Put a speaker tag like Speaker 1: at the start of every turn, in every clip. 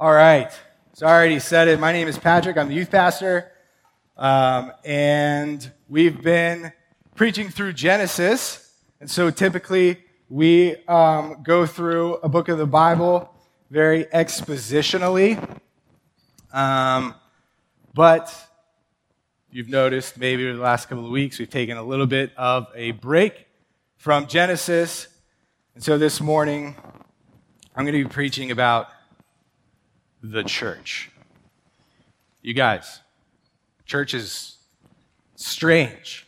Speaker 1: All right. So I already said it. My name is Patrick. I'm the youth pastor. Um, and we've been preaching through Genesis. And so typically we um, go through a book of the Bible very expositionally. Um, but you've noticed maybe over the last couple of weeks we've taken a little bit of a break from Genesis. And so this morning I'm going to be preaching about the church. You guys, church is strange.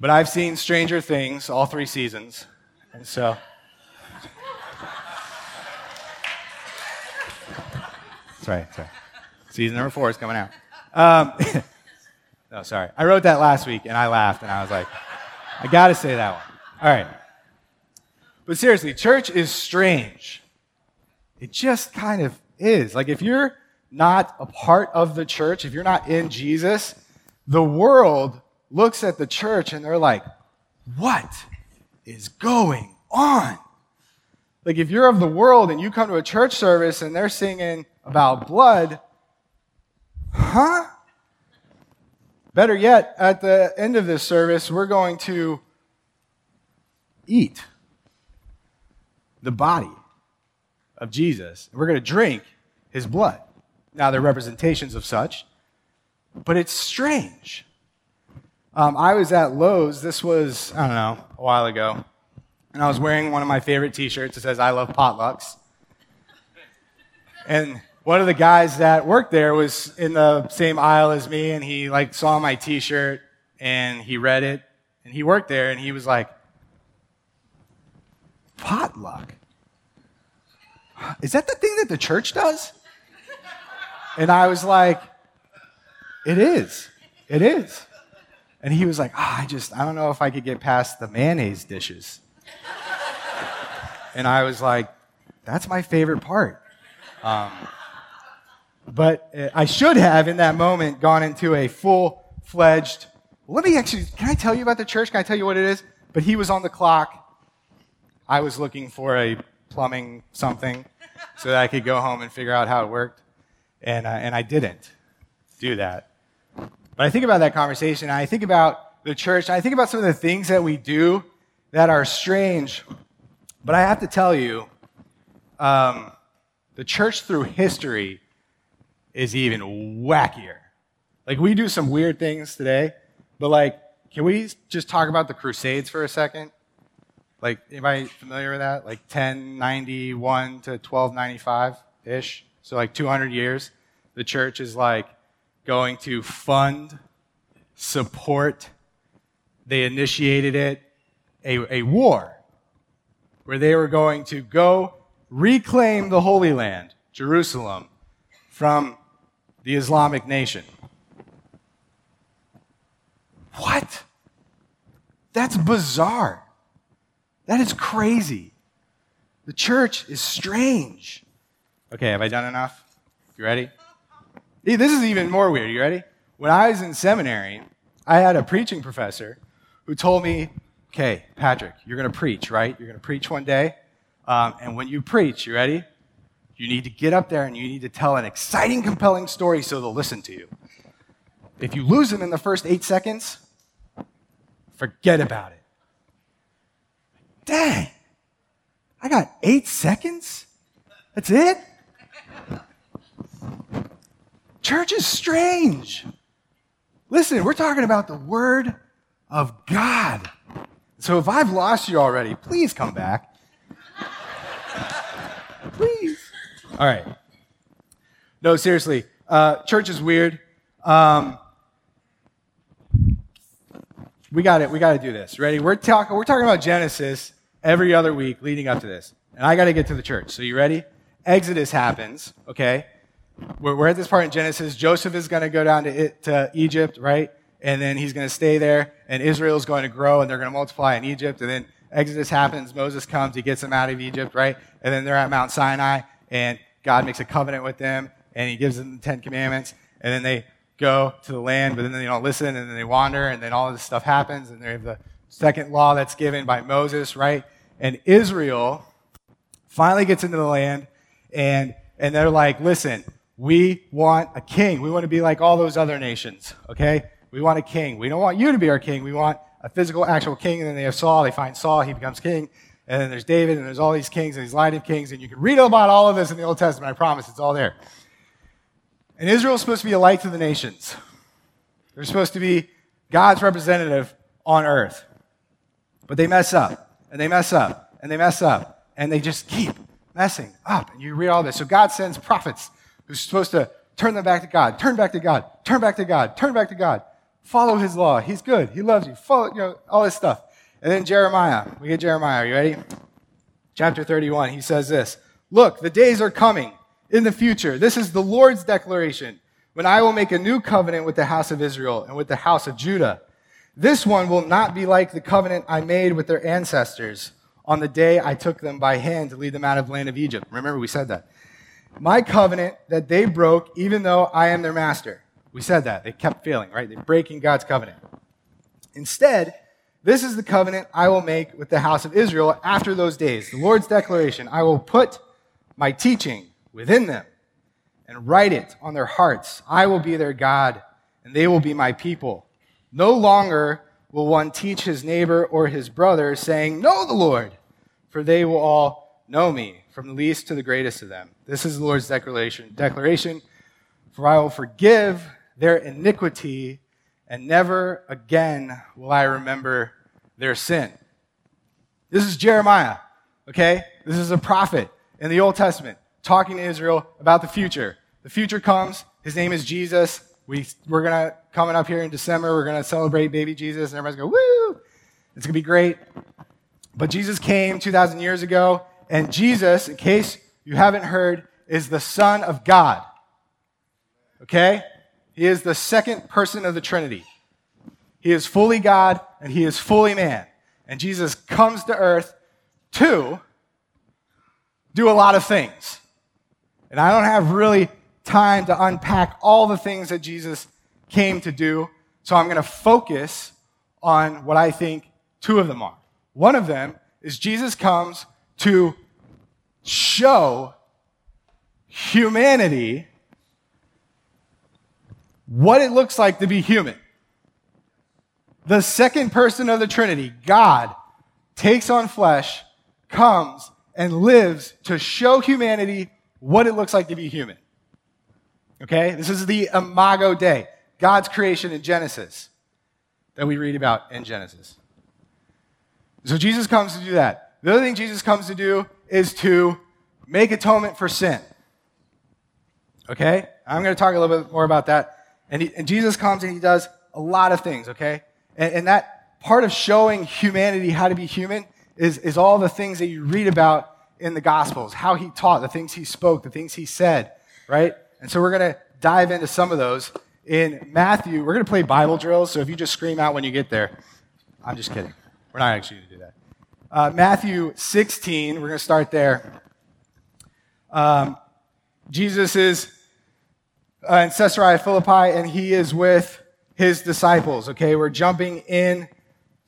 Speaker 1: But I've seen Stranger Things all three seasons. And so. sorry, sorry. Season number four is coming out. Um, no, sorry. I wrote that last week and I laughed and I was like, I got to say that one. All right. But seriously, church is strange. It just kind of is. Like, if you're not a part of the church, if you're not in Jesus, the world looks at the church and they're like, what is going on? Like, if you're of the world and you come to a church service and they're singing about blood, huh? Better yet, at the end of this service, we're going to eat the body of Jesus. We're going to drink his blood. Now, they're representations of such, but it's strange. Um, I was at Lowe's, this was, I don't know, a while ago, and I was wearing one of my favorite t shirts that says, I love potlucks. And one of the guys that worked there was in the same aisle as me, and he like saw my t shirt and he read it, and he worked there, and he was like, potluck? Is that the thing that the church does? And I was like, It is. It is. And he was like, oh, I just, I don't know if I could get past the mayonnaise dishes. and I was like, That's my favorite part. Um, but I should have, in that moment, gone into a full fledged. Let me actually, can I tell you about the church? Can I tell you what it is? But he was on the clock. I was looking for a plumbing something so that I could go home and figure out how it worked. And, uh, and I didn't do that. But I think about that conversation, I think about the church, I think about some of the things that we do that are strange. But I have to tell you, um, the church through history is even wackier. Like, we do some weird things today, but like, can we just talk about the Crusades for a second? Like, anybody familiar with that? Like 1091 to 1295 ish. So, like 200 years. The church is like going to fund, support, they initiated it, a, a war where they were going to go reclaim the Holy Land, Jerusalem, from the Islamic nation. What? That's bizarre. That is crazy. The church is strange. Okay, have I done enough? You ready? This is even more weird. You ready? When I was in seminary, I had a preaching professor who told me, okay, Patrick, you're going to preach, right? You're going to preach one day. Um, and when you preach, you ready? You need to get up there and you need to tell an exciting, compelling story so they'll listen to you. If you lose them in the first eight seconds, forget about it. Dang. I got eight seconds? That's it? Church is strange. Listen, we're talking about the Word of God. So if I've lost you already, please come back. please. All right. No, seriously. Uh, church is weird. Um, we got it. We got to do this. Ready? We're talking. We're talking about Genesis every other week leading up to this, and I got to get to the church. So you ready? Exodus happens. Okay. We're, we're at this part in Genesis. Joseph is going to go down to, it, to Egypt, right? And then he's going to stay there, and Israel is going to grow, and they're going to multiply in Egypt. And then Exodus happens. Moses comes. He gets them out of Egypt, right? And then they're at Mount Sinai, and God makes a covenant with them, and he gives them the Ten Commandments. And then they go to the land, but then they don't listen, and then they wander, and then all this stuff happens, and they have the second law that's given by Moses, right? And Israel finally gets into the land, and And they're like, listen, we want a king. We want to be like all those other nations, okay? We want a king. We don't want you to be our king. We want a physical, actual king. And then they have Saul. They find Saul. He becomes king. And then there's David, and there's all these kings and these line of kings. And you can read about all of this in the Old Testament. I promise. It's all there. And Israel is supposed to be a light to the nations. They're supposed to be God's representative on earth. But they mess up, and they mess up, and they mess up, and they just keep messing up. And you read all this. So God sends prophets who's supposed to turn them back to God, turn back to God, turn back to God, turn back to God. Follow his law. He's good. He loves you. Follow, you know, all this stuff. And then Jeremiah. We get Jeremiah. Are you ready? Chapter 31. He says this Look, the days are coming in the future. This is the Lord's declaration when I will make a new covenant with the house of Israel and with the house of Judah. This one will not be like the covenant I made with their ancestors on the day I took them by hand to lead them out of the land of Egypt. Remember, we said that. My covenant that they broke, even though I am their master. We said that. They kept failing, right? They're breaking God's covenant. Instead, this is the covenant I will make with the house of Israel after those days. The Lord's declaration I will put my teaching within them and write it on their hearts. I will be their God, and they will be my people. No longer will one teach his neighbor or his brother, saying, Know the Lord, for they will all know me, from the least to the greatest of them. This is the Lord's declaration. Declaration, for I will forgive their iniquity, and never again will I remember their sin. This is Jeremiah, okay? This is a prophet in the Old Testament talking to Israel about the future. The future comes. His name is Jesus. We, we're going to, coming up here in December, we're going to celebrate baby Jesus, and everybody's going, woo! It's going to be great. But Jesus came 2,000 years ago, and Jesus, in case you haven't heard, is the Son of God. Okay? He is the second person of the Trinity. He is fully God, and he is fully man. And Jesus comes to earth to do a lot of things. And I don't have really time to unpack all the things that Jesus came to do. So I'm going to focus on what I think two of them are. One of them is Jesus comes to show humanity what it looks like to be human. The second person of the Trinity, God, takes on flesh, comes, and lives to show humanity what it looks like to be human. Okay? This is the Imago Dei, God's creation in Genesis that we read about in Genesis. So Jesus comes to do that. The other thing Jesus comes to do is to make atonement for sin. Okay? I'm going to talk a little bit more about that. And, he, and Jesus comes and he does a lot of things, okay? And, and that part of showing humanity how to be human is, is all the things that you read about in the Gospels, how he taught, the things he spoke, the things he said, right? And so we're going to dive into some of those. In Matthew, we're going to play Bible drills, so if you just scream out when you get there, I'm just kidding. We're not actually going to do that. Uh, Matthew 16, we're going to start there. Um, Jesus is uh, in Caesarea Philippi, and he is with his disciples. Okay, we're jumping in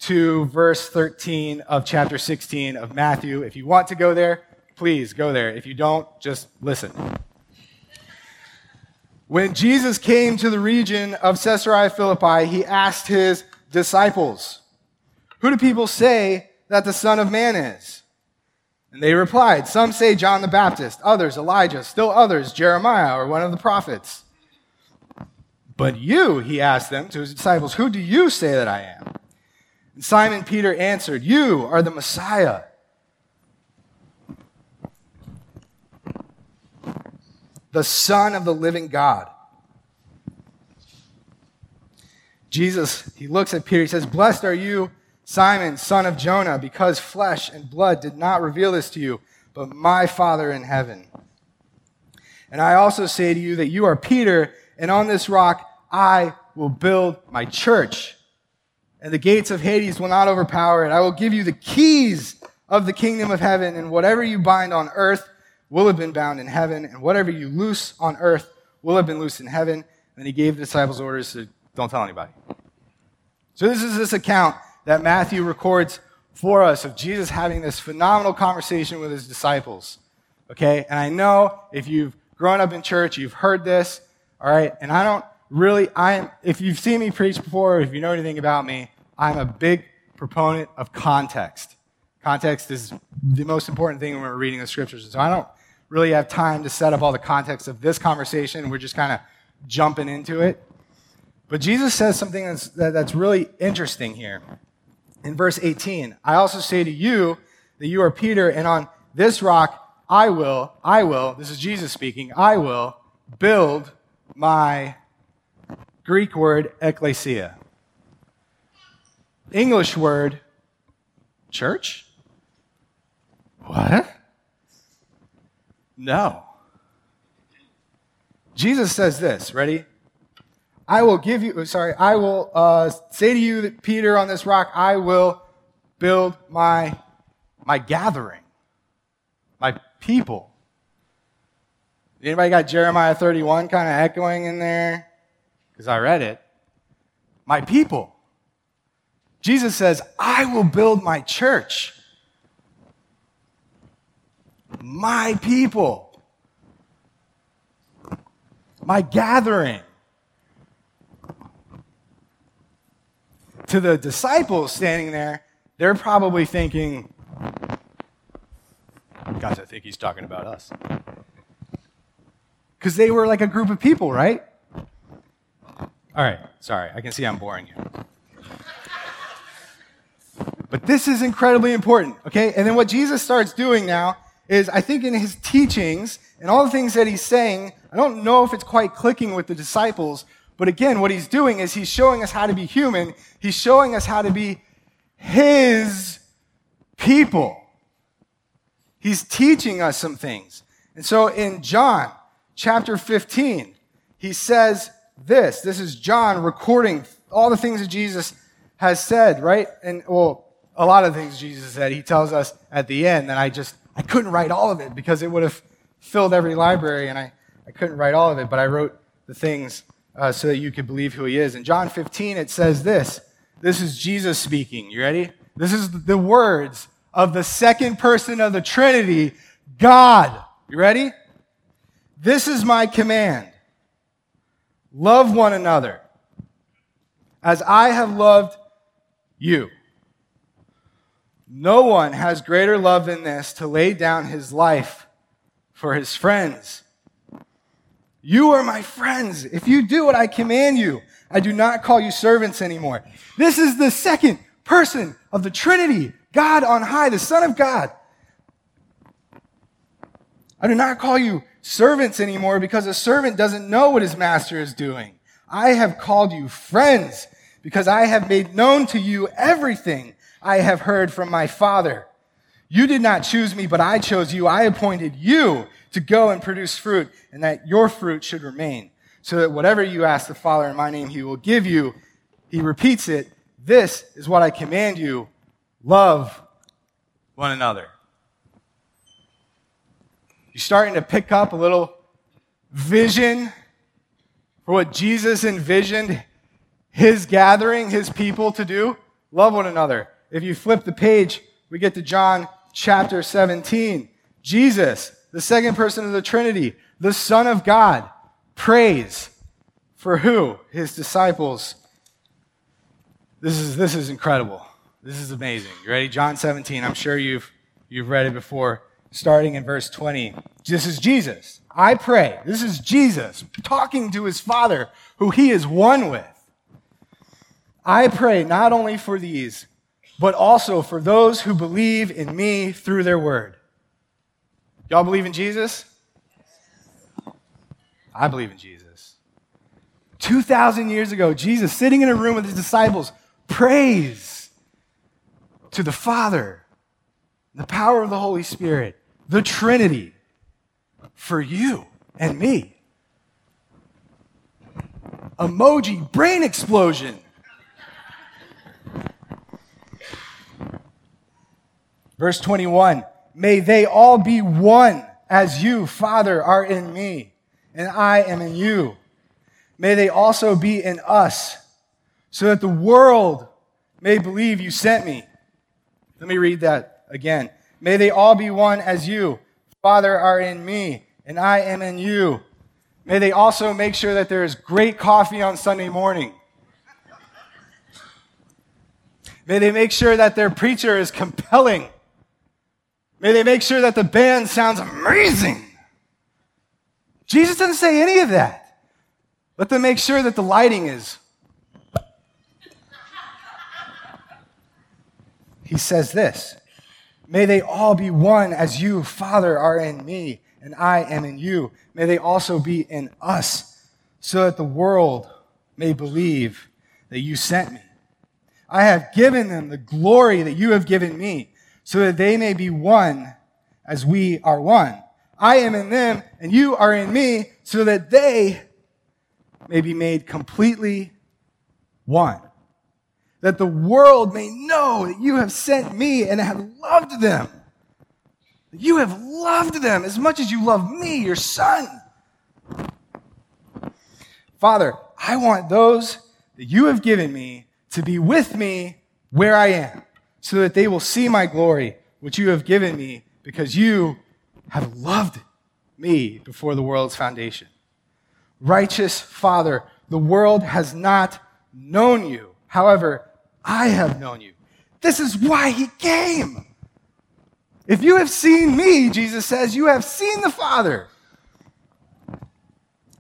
Speaker 1: to verse 13 of chapter 16 of Matthew. If you want to go there, please go there. If you don't, just listen. When Jesus came to the region of Caesarea Philippi, he asked his disciples, Who do people say that the Son of Man is? And they replied, Some say John the Baptist, others Elijah, still others Jeremiah or one of the prophets. But you, he asked them to his disciples, Who do you say that I am? And Simon Peter answered, You are the Messiah. the Son of the living God. Jesus, he looks at Peter, he says, Blessed are you, Simon, son of Jonah, because flesh and blood did not reveal this to you, but my Father in heaven. And I also say to you that you are Peter, and on this rock I will build my church. And the gates of Hades will not overpower it. I will give you the keys of the kingdom of heaven, and whatever you bind on earth will have been bound in heaven, and whatever you loose on earth will have been loosed in heaven. And he gave the disciples orders to don't tell anybody. So this is this account that Matthew records for us of Jesus having this phenomenal conversation with his disciples. Okay? And I know if you've grown up in church, you've heard this, all right? And I don't really, I am, if you've seen me preach before, if you know anything about me, I'm a big proponent of context. Context is the most important thing when we're reading the scriptures. So I don't really have time to set up all the context of this conversation. We're just kind of jumping into it. But Jesus says something that's, that's really interesting here. In verse 18, I also say to you that you are Peter, and on this rock I will, I will, this is Jesus speaking, I will build my Greek word ecclesia. English word church? What? No. Jesus says this, ready? I will give you, sorry, I will uh, say to you that Peter on this rock, I will build my, my gathering, my people. Anybody got Jeremiah 31 kind of echoing in there? Because I read it. My people. Jesus says, I will build my church. My people. My gathering. To the disciples standing there, they're probably thinking, Guys, I think he's talking about us. Because they were like a group of people, right? All right, sorry, I can see I'm boring you. But this is incredibly important, okay? And then what Jesus starts doing now is, I think in his teachings and all the things that he's saying, I don't know if it's quite clicking with the disciples, but again, what he's doing is he's showing us how to be human. He's showing us how to be his people. He's teaching us some things. And so in John chapter 15, he says this. This is John recording all the things that Jesus has said, right? And well, a lot of things Jesus said. He tells us at the end that I just, I couldn't write all of it because it would have filled every library and I, I couldn't write all of it, but I wrote the things uh, so that you could believe who he is. In John 15, it says this. This is Jesus speaking. You ready? This is the words of the second person of the Trinity, God. You ready? This is my command. Love one another as I have loved you. No one has greater love than this to lay down his life for his friends. You are my friends if you do what I command you. I do not call you servants anymore. This is the second person of the Trinity, God on high, the Son of God. I do not call you servants anymore because a servant doesn't know what his master is doing. I have called you friends because I have made known to you everything I have heard from my Father. You did not choose me, but I chose you. I appointed you to go and produce fruit, and that your fruit should remain, so that whatever you ask the Father in my name, he will give you. He repeats it. This is what I command you love one another. You're starting to pick up a little vision for what Jesus envisioned his gathering, his people to do. Love one another. If you flip the page, we get to John chapter 17. Jesus, the second person of the Trinity, the Son of God, prays for who? His disciples. This is, this is incredible. This is amazing. You ready? John 17. I'm sure you've, you've read it before, starting in verse 20. This is Jesus. I pray. This is Jesus talking to his Father, who he is one with. I pray not only for these, but also for those who believe in me through their word. Y'all believe in Jesus? I believe in Jesus. 2,000 years ago, Jesus, sitting in a room with his disciples, prays to the Father, the power of the Holy Spirit, the Trinity, for you and me. Emoji, brain explosion. Verse 21 May they all be one as you, Father, are in me, and I am in you. May they also be in us, so that the world may believe you sent me. Let me read that again. May they all be one as you, Father, are in me, and I am in you. May they also make sure that there is great coffee on Sunday morning. May they make sure that their preacher is compelling. May they make sure that the band sounds amazing. Jesus doesn't say any of that. Let them make sure that the lighting is. He says this May they all be one as you, Father, are in me and I am in you. May they also be in us, so that the world may believe that you sent me. I have given them the glory that you have given me, so that they may be one as we are one. I am in them, and you are in me, so that they may be made completely one. That the world may know that you have sent me and have loved them you have loved them as much as you love me, your son. Father, I want those that you have given me to be with me where I am, so that they will see my glory, which you have given me, because you have loved me before the world's foundation. Righteous Father, the world has not known you. However, I have known you. This is why he came if you have seen me, Jesus says, you have seen the Father.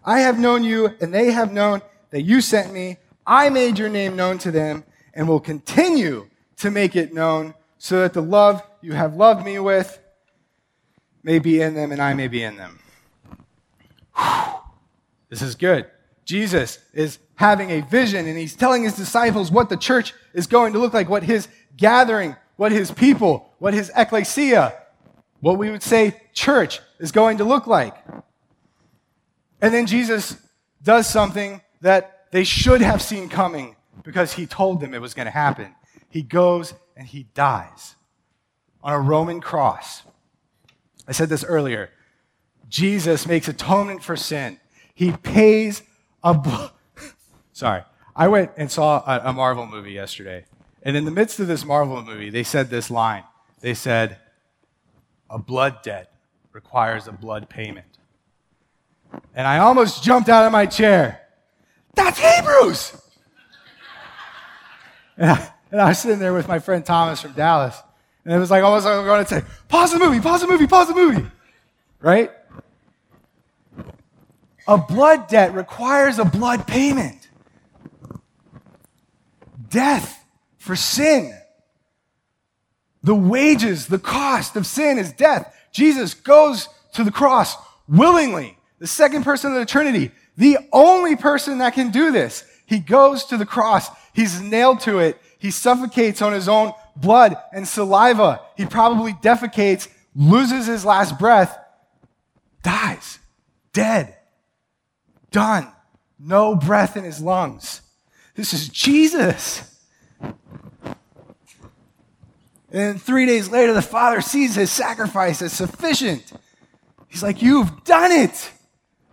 Speaker 1: I have known you, and they have known that you sent me. I made your name known to them, and will continue to make it known, so that the love you have loved me with may be in them, and I may be in them. This is good. Jesus is having a vision, and he's telling his disciples what the church is going to look like, what his gathering what his people, what his ecclesia, what we would say church is going to look like. And then Jesus does something that they should have seen coming because he told them it was going to happen. He goes and he dies on a Roman cross. I said this earlier. Jesus makes atonement for sin. He pays a. Bl- Sorry. I went and saw a, a Marvel movie yesterday. And in the midst of this Marvel movie, they said this line. They said, A blood debt requires a blood payment. And I almost jumped out of my chair. That's Hebrews! I, and I was sitting there with my friend Thomas from Dallas. And it was like almost like I'm going to say, pause the movie, pause the movie, pause the movie. Right? A blood debt requires a blood payment. Death for sin. The wages, the cost of sin is death. Jesus goes to the cross willingly. The second person of the Trinity, the only person that can do this. He goes to the cross. He's nailed to it. He suffocates on his own blood and saliva. He probably defecates, loses his last breath, dies, dead, done, no breath in his lungs. This is Jesus. And three days later, the father sees his sacrifice as sufficient. He's like, You've done it,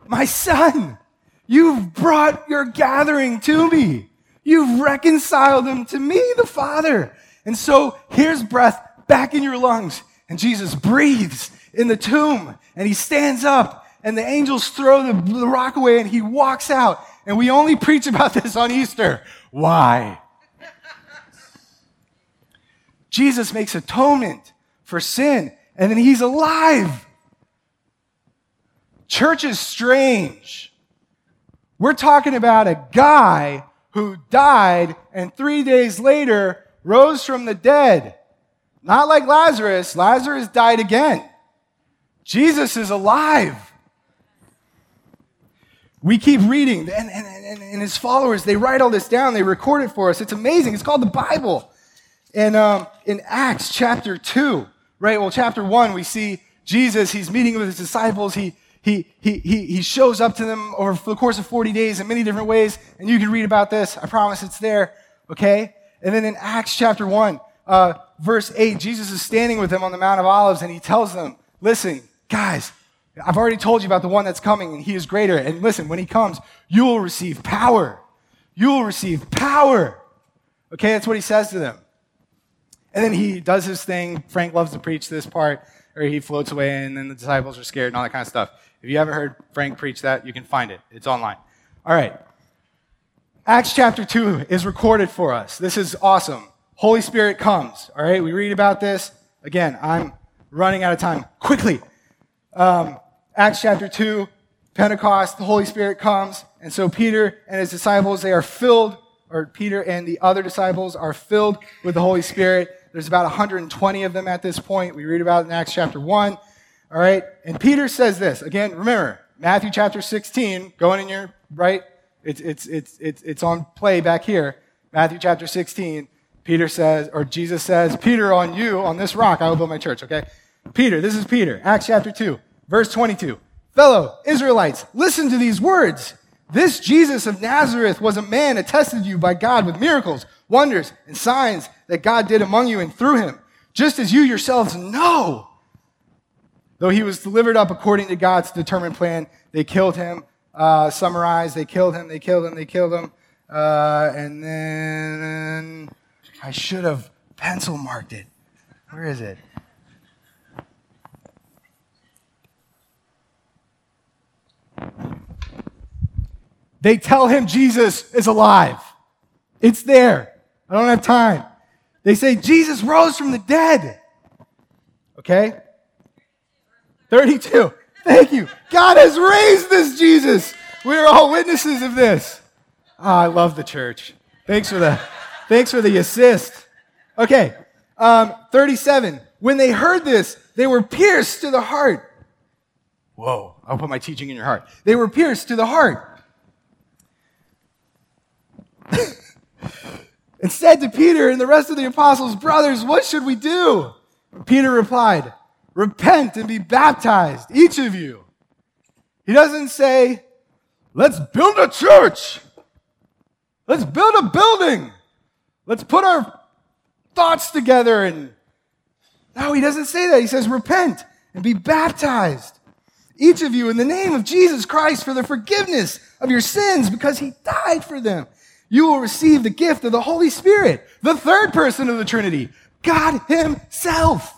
Speaker 1: my son. You've brought your gathering to me. You've reconciled him to me, the Father. And so here's breath back in your lungs. And Jesus breathes in the tomb and he stands up and the angels throw the, the rock away and he walks out. And we only preach about this on Easter. Why? Jesus makes atonement for sin, and then he's alive. Church is strange. We're talking about a guy who died and three days later rose from the dead. Not like Lazarus. Lazarus died again. Jesus is alive. We keep reading, and, and, and, his followers, they write all this down, they record it for us. It's amazing. It's called the Bible. And um, in Acts chapter 2, right? Well, chapter 1, we see Jesus, he's meeting with his disciples. He, he, he, he, he shows up to them over the course of 40 days in many different ways. And you can read about this. I promise it's there. Okay? And then in Acts chapter 1, uh, verse 8, Jesus is standing with them on the Mount of Olives and he tells them, listen, guys, I've already told you about the one that's coming and he is greater. And listen, when he comes, you will receive power. You will receive power. Okay, that's what he says to them. And then he does his thing. Frank loves to preach this part, or he floats away, and then the disciples are scared and all that kind of stuff. If you haven't heard Frank preach that, you can find it. It's online. All right. Acts chapter 2 is recorded for us. This is awesome. Holy Spirit comes. All right. We read about this. Again, I'm running out of time. Quickly. Um, Acts chapter 2, Pentecost, the Holy Spirit comes. And so Peter and his disciples, they are filled, or Peter and the other disciples are filled with the Holy Spirit. There's about 120 of them at this point. We read about it in Acts chapter 1. All right. And Peter says this. Again, remember, Matthew chapter 16, going in your right. It's, it's, it's, it's, it's on play back here. Matthew chapter 16. Peter says, or Jesus says, Peter, on you, on this rock, I will build my church. Okay. Peter, this is Peter. Acts chapter 2, verse 22. Fellow Israelites, listen to these words. This Jesus of Nazareth was a man attested to you by God with miracles, wonders, and signs that God did among you and through him, just as you yourselves know. Though he was delivered up according to God's determined plan, they killed him. Uh, summarized, they killed him, they killed him, they killed him. Uh, and then I should have pencil marked it. Where is it? They tell him Jesus is alive. It's there. I don't have time. They say Jesus rose from the dead. Okay? 32. Thank you. God has raised this Jesus. We're all witnesses of this. Oh, I love the church. Thanks for the, thanks for the assist. Okay. Um, 37. When they heard this, they were pierced to the heart. Whoa. I'll put my teaching in your heart. They were pierced to the heart. and said to Peter and the rest of the apostles, Brothers, what should we do? Peter replied, Repent and be baptized, each of you. He doesn't say, let's build a church. Let's build a building. Let's put our thoughts together and no, he doesn't say that. He says, repent and be baptized, each of you, in the name of Jesus Christ for the forgiveness of your sins because he died for them. You will receive the gift of the Holy Spirit, the third person of the Trinity, God himself.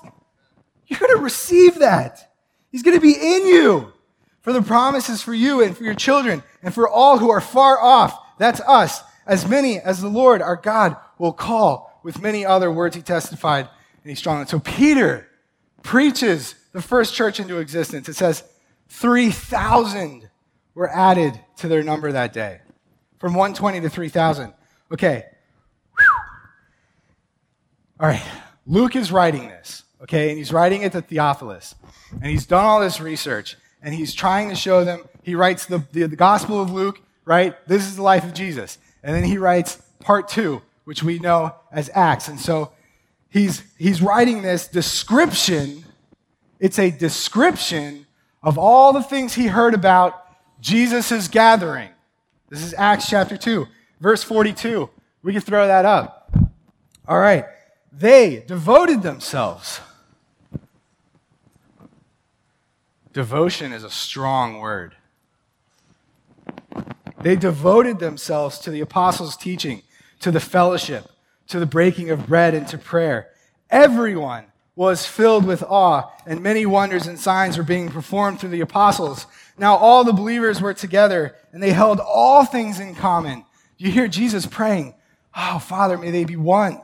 Speaker 1: You're going to receive that. He's going to be in you. For the promises for you and for your children and for all who are far off. That's us. As many as the Lord our God will call. With many other words he testified and he's strong. So Peter preaches the first church into existence. It says 3,000 were added to their number that day. From 120 to 3,000. Okay. All right. Luke is writing this okay? And he's writing it to Theophilus. And he's done all this research, and he's trying to show them. He writes the, the, the Gospel of Luke, right? This is the life of Jesus. And then he writes part two, which we know as Acts. And so he's, he's writing this description. It's a description of all the things he heard about Jesus' gathering. This is Acts chapter 2, verse 42. We can throw that up. All right. They devoted themselves Devotion is a strong word. They devoted themselves to the apostles' teaching, to the fellowship, to the breaking of bread, and to prayer. Everyone was filled with awe, and many wonders and signs were being performed through the apostles. Now all the believers were together, and they held all things in common. You hear Jesus praying, Oh, Father, may they be one.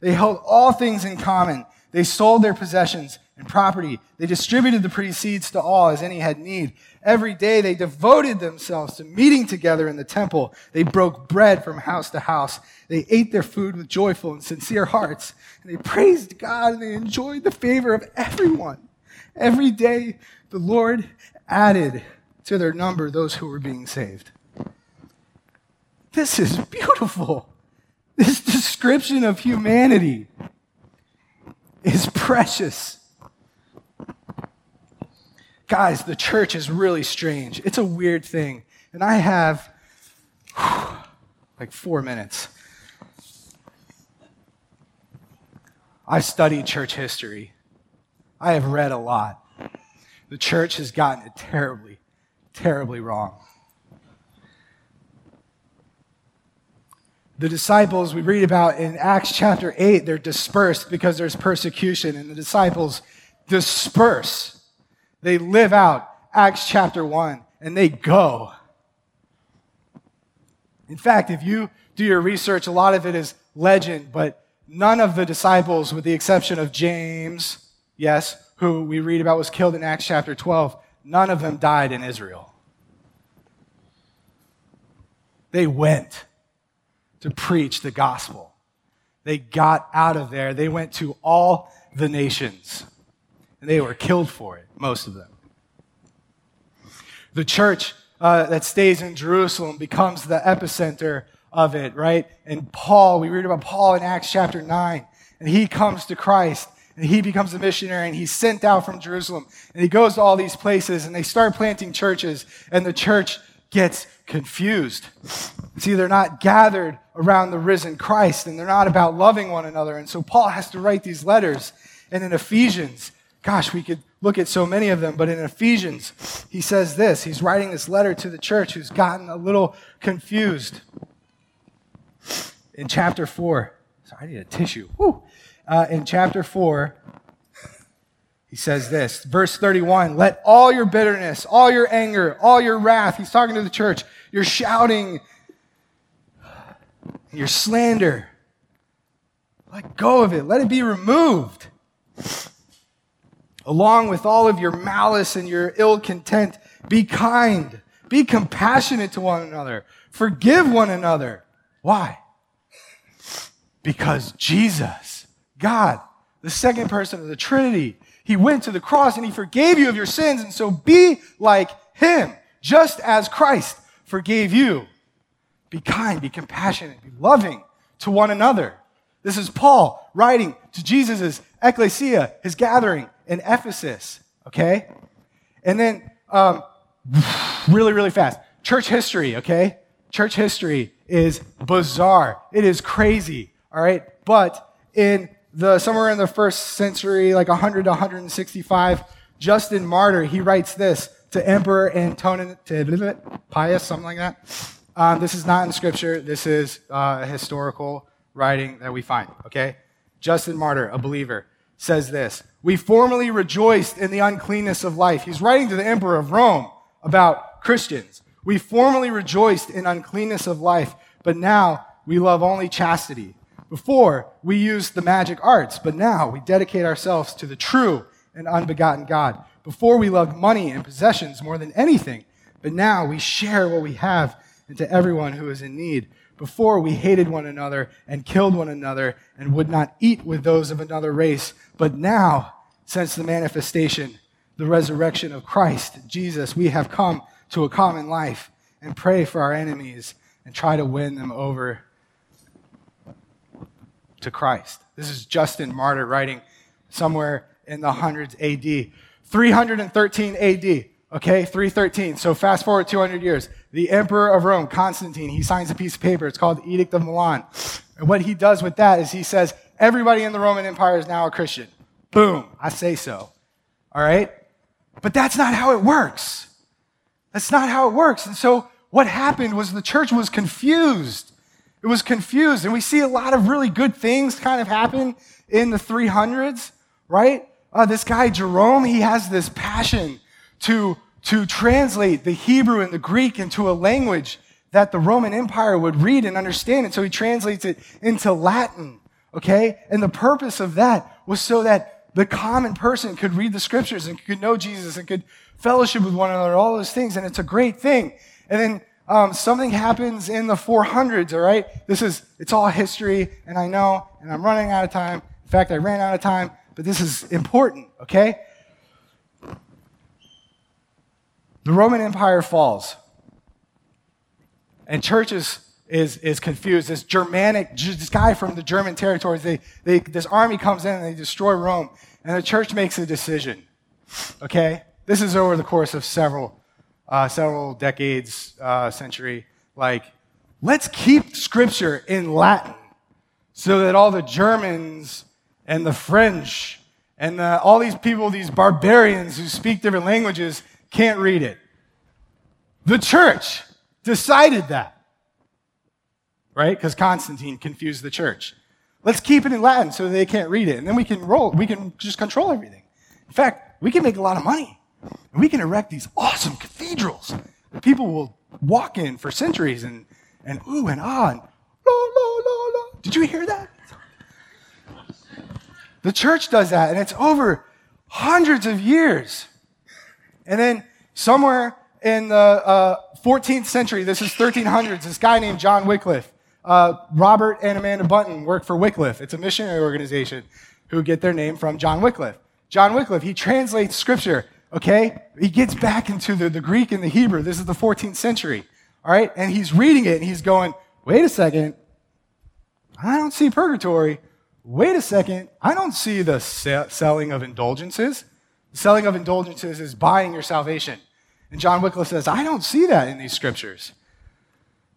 Speaker 1: They held all things in common. They sold their possessions and property. They distributed the pretty seeds to all as any had need. Every day they devoted themselves to meeting together in the temple. They broke bread from house to house. They ate their food with joyful and sincere hearts. And they praised God and they enjoyed the favor of everyone. Every day the Lord added to their number those who were being saved. This is beautiful. This description of humanity is precious. Guys, the church is really strange. It's a weird thing. And I have like four minutes. I've studied church history. I have read a lot. The church has gotten it terribly, terribly wrong. The disciples we read about in Acts chapter 8, they're dispersed because there's persecution, and the disciples disperse they live out Acts chapter 1 and they go. In fact, if you do your research, a lot of it is legend, but none of the disciples, with the exception of James, yes, who we read about was killed in Acts chapter 12, none of them died in Israel. They went to preach the gospel. They got out of there. They went to all the nations. And they were killed for it, most of them. The church uh, that stays in Jerusalem becomes the epicenter of it, right? And Paul, we read about Paul in Acts chapter 9, and he comes to Christ and he becomes a missionary and he's sent out from Jerusalem and he goes to all these places and they start planting churches and the church gets confused. See, they're not gathered around the risen Christ and they're not about loving one another. And so Paul has to write these letters. And in Ephesians, gosh, we could look at so many of them, but in Ephesians, he says this. He's writing this letter to the church who's gotten a little confused. In chapter 4, sorry, I need a tissue. Uh, in chapter 4, he says this, verse 31 Let all your bitterness, all your anger, all your wrath, he's talking to the church, your shouting, your slander, let go of it, let it be removed. Along with all of your malice and your ill content, be kind, be compassionate to one another, forgive one another. Why? Because Jesus God, the second person of the Trinity. He went to the cross and he forgave you of your sins. And so be like him, just as Christ forgave you. Be kind, be compassionate, be loving to one another. This is Paul writing to Jesus' ecclesia, his gathering in Ephesus. Okay? And then, um, really, really fast. Church history, okay? Church history is bizarre. It is crazy, all right? But in the somewhere in the first century, like 100 to 165, Justin Martyr, he writes this to Emperor Antonin, to Pius, something like that. Um, this is not in scripture. This is uh, historical writing that we find, okay? Justin Martyr, a believer, says this We formerly rejoiced in the uncleanness of life. He's writing to the Emperor of Rome about Christians. We formerly rejoiced in uncleanness of life, but now we love only chastity. Before, we used the magic arts, but now we dedicate ourselves to the true and unbegotten God. Before, we loved money and possessions more than anything, but now we share what we have into everyone who is in need. Before, we hated one another and killed one another and would not eat with those of another race. But now, since the manifestation, the resurrection of Christ, Jesus, we have come to a common life and pray for our enemies and try to win them over to Christ. This is Justin Martyr writing somewhere in the hundreds AD. 313 AD, okay? 313. So fast forward 200 years. The emperor of Rome, Constantine, he signs a piece of paper. It's called the Edict of Milan. And what he does with that is he says, everybody in the Roman Empire is now a Christian. Boom, I say so. All right? But that's not how it works. That's not how it works. And so what happened was the church was confused. It was confused. And we see a lot of really good things kind of happen in the 300s, right? Uh, this guy, Jerome, he has this passion to, to translate the Hebrew and the Greek into a language that the Roman Empire would read and understand. And so he translates it into Latin, okay? And the purpose of that was so that the common person could read the scriptures and could know Jesus and could fellowship with one another, all those things. And it's a great thing. And then um, something happens in the 400s, all right? This is, it's all history, and I know, and I'm running out of time. In fact, I ran out of time, but this is important, okay? The Roman Empire falls, and churches is, is confused. This Germanic, this guy from the German territories, they, they, this army comes in and they destroy Rome, and the church makes a decision, okay? This is over the course of several uh, several decades, uh, century, like, let's keep scripture in Latin so that all the Germans and the French and the, all these people, these barbarians who speak different languages, can't read it. The church decided that, right? Because Constantine confused the church. Let's keep it in Latin so they can't read it, and then we can roll. We can just control everything. In fact, we can make a lot of money And we can erect these awesome cathedrals people will walk in for centuries and, and ooh and ah and la, la, la, la. Did you hear that? The church does that, and it's over hundreds of years. And then somewhere in the uh, 14th century, this is 1300s, this guy named John Wycliffe, uh, Robert and Amanda Bunton work for Wycliffe. It's a missionary organization who get their name from John Wycliffe. John Wycliffe, he translates scripture, okay? He gets back into the, the Greek and the Hebrew. This is the 14th century, all right? And he's reading it and he's going, wait a second, I don't see purgatory. Wait a second, I don't see the selling of indulgences. Selling of indulgences is buying your salvation. And John Wycliffe says, I don't see that in these scriptures.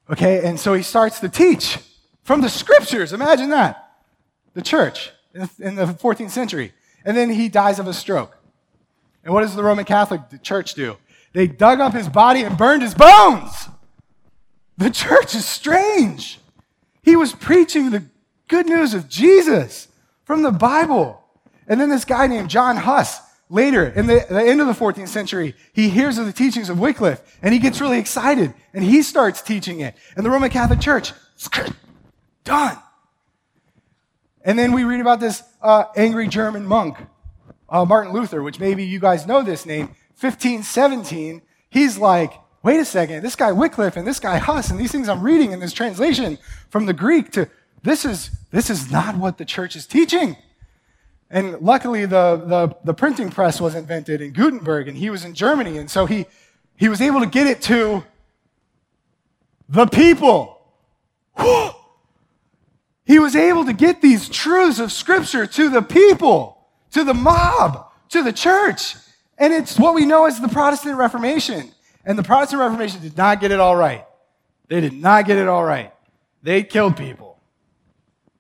Speaker 1: Okay, and so he starts to teach from the scriptures. Imagine that. The church in the 14th century. And then he dies of a stroke. And what does the Roman Catholic Church do? They dug up his body and burned his bones. The church is strange. He was preaching the good news of Jesus from the Bible. And then this guy named John Huss, later in the, the, end of the 14th century, he hears of the teachings of Wycliffe and he gets really excited and he starts teaching it. And the Roman Catholic Church, done. And then we read about this uh, angry German monk, uh, Martin Luther, which maybe you guys know this name, 1517. He's like, wait a second, this guy Wycliffe and this guy Huss and these things I'm reading in this translation from the Greek to this is, this is not what the church is teaching. And luckily, the, the, the printing press was invented in Gutenberg, and he was in Germany, and so he, he was able to get it to the people. He was able to get these truths of Scripture to the people, to the mob, to the church. And it's what we know as the Protestant Reformation. And the Protestant Reformation did not get it all right. They did not get it all right. They killed people.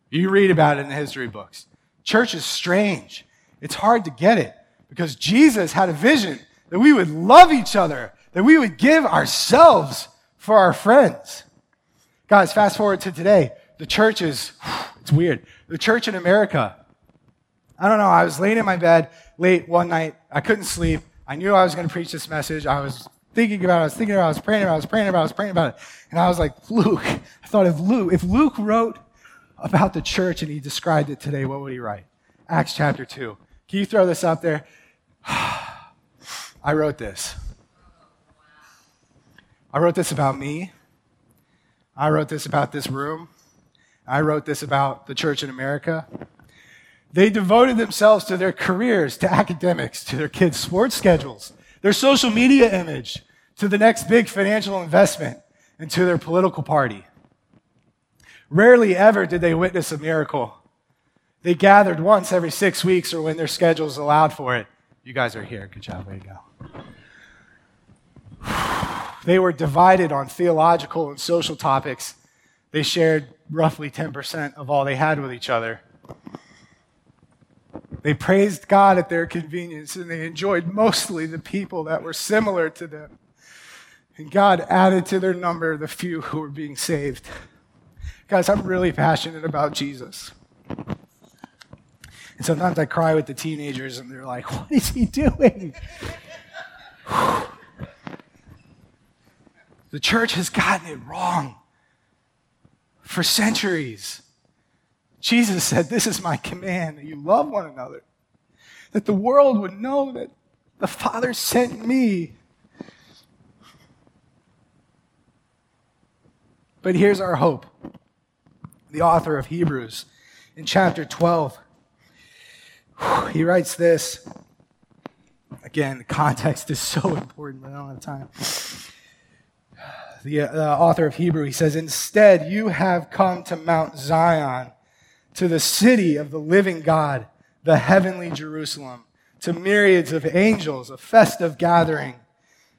Speaker 1: You read about it in the history books. Church is strange. It's hard to get it because Jesus had a vision that we would love each other, that we would give ourselves for our friends. Guys, fast forward to today the church is, it's weird. The church in America, I don't know, I was laying in my bed late one night. I couldn't sleep. I knew I was going to preach this message. I was thinking about it. I was thinking about it. I was praying about it. I was praying about it. I was praying about it. And I was like, Luke, I thought if Luke, if Luke wrote about the church and he described it today, what would he write? Acts chapter 2. Can you throw this up there? I wrote this. I wrote this about me. I wrote this about this room. I wrote this about the church in America. They devoted themselves to their careers, to academics, to their kids' sports schedules, their social media image, to the next big financial investment, and to their political party. Rarely ever did they witness a miracle. They gathered once every six weeks or when their schedules allowed for it. You guys are here. Good job. Way to go. They were divided on theological and social topics. They shared roughly 10% of all they had with each other. They praised God at their convenience and they enjoyed mostly the people that were similar to them. And God added to their number the few who were being saved. Guys, I'm really passionate about Jesus. And sometimes I cry with the teenagers and they're like, what is he doing? the church has gotten it wrong for centuries. Jesus said, This is my command that you love one another, that the world would know that the Father sent me. But here's our hope. The author of Hebrews in chapter 12, he writes this. Again, the context is so important, but I don't have time the, uh, author of Hebrew, he says, Instead, you have come to Mount Zion, to the city of the living God, the heavenly Jerusalem, to myriads of angels, a festive gathering,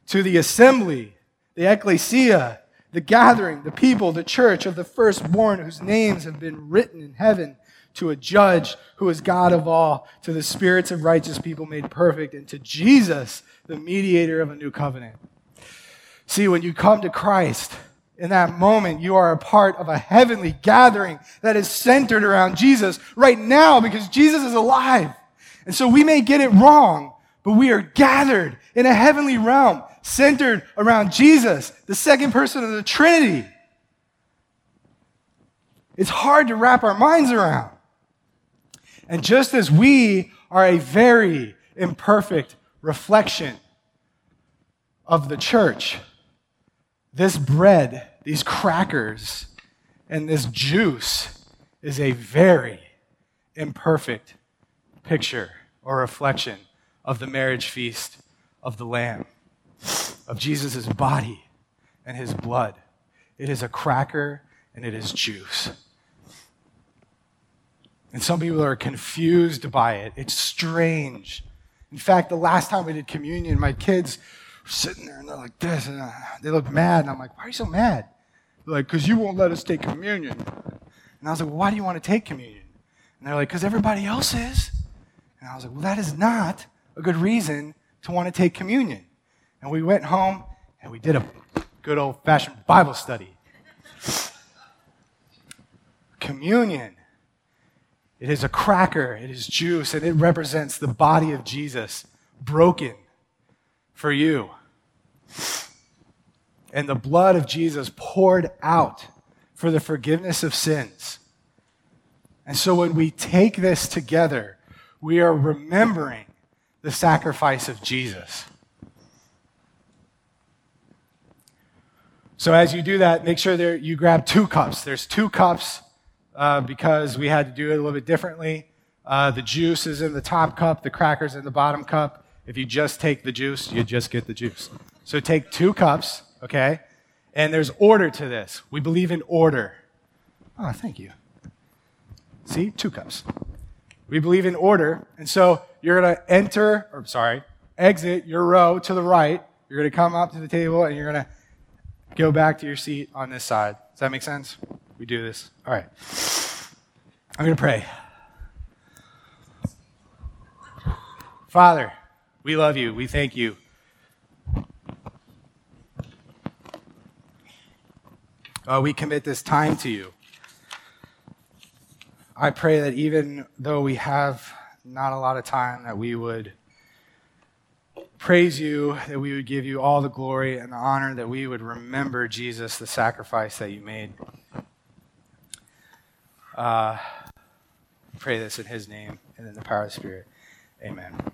Speaker 1: to the assembly, the ecclesia, the gathering, the people, the church of the firstborn whose names have been written in heaven, to a judge who is God of all, to the spirits of righteous people made perfect, and to Jesus, the mediator of a new covenant See, when you come to Christ, in that moment, you are a part of a heavenly gathering that is centered around Jesus right now because Jesus is alive. And so we may get it wrong, but we are gathered in a heavenly realm centered around Jesus, the second person of the Trinity. It's hard to wrap our minds around. And just as we are a very imperfect reflection of the church, this bread, these crackers, and this juice is a very imperfect picture or reflection of the marriage feast of the Lamb, of Jesus' body and his blood. It is a cracker and it is juice. And some people are confused by it. It's strange. In fact, the last time we did communion, my kids were sitting there and they're like this, and uh, they look mad. And I'm like, why are you so mad? They're like, because you won't let us take communion. And I was like, well, why do you want to take communion? And they're like, because everybody else is. And I was like, well, that is not a good reason to want to take communion. And we went home and we did a good old fashioned Bible study. communion. It is a cracker, it is juice, and it represents the body of Jesus broken for you. And the blood of Jesus poured out for the forgiveness of sins. And so when we take this together, we are remembering the sacrifice of Jesus. So as you do that, make sure that you grab two cups. There's two cups uh, because we had to do it a little bit differently. Uh, the juice is in the top cup, the crackers in the bottom cup. If you just take the juice, you just get the juice. So take two cups, okay? And there's order to this. We believe in order. Oh, thank you. See, two cups. We believe in order. And so you're going to enter, or sorry, exit your row to the right. You're going to come up to the table and you're going to go back to your seat on this side. Does that make sense? We do this. All right. I'm going to pray. Father, we love you. We thank you. Uh, we commit this time to you. I pray that even though we have not a lot of time, that we would praise you, that we would give you all the glory and the honor, that we would remember, Jesus, the sacrifice that you made. Uh, pray this in his name and in the power of the Spirit. Amen.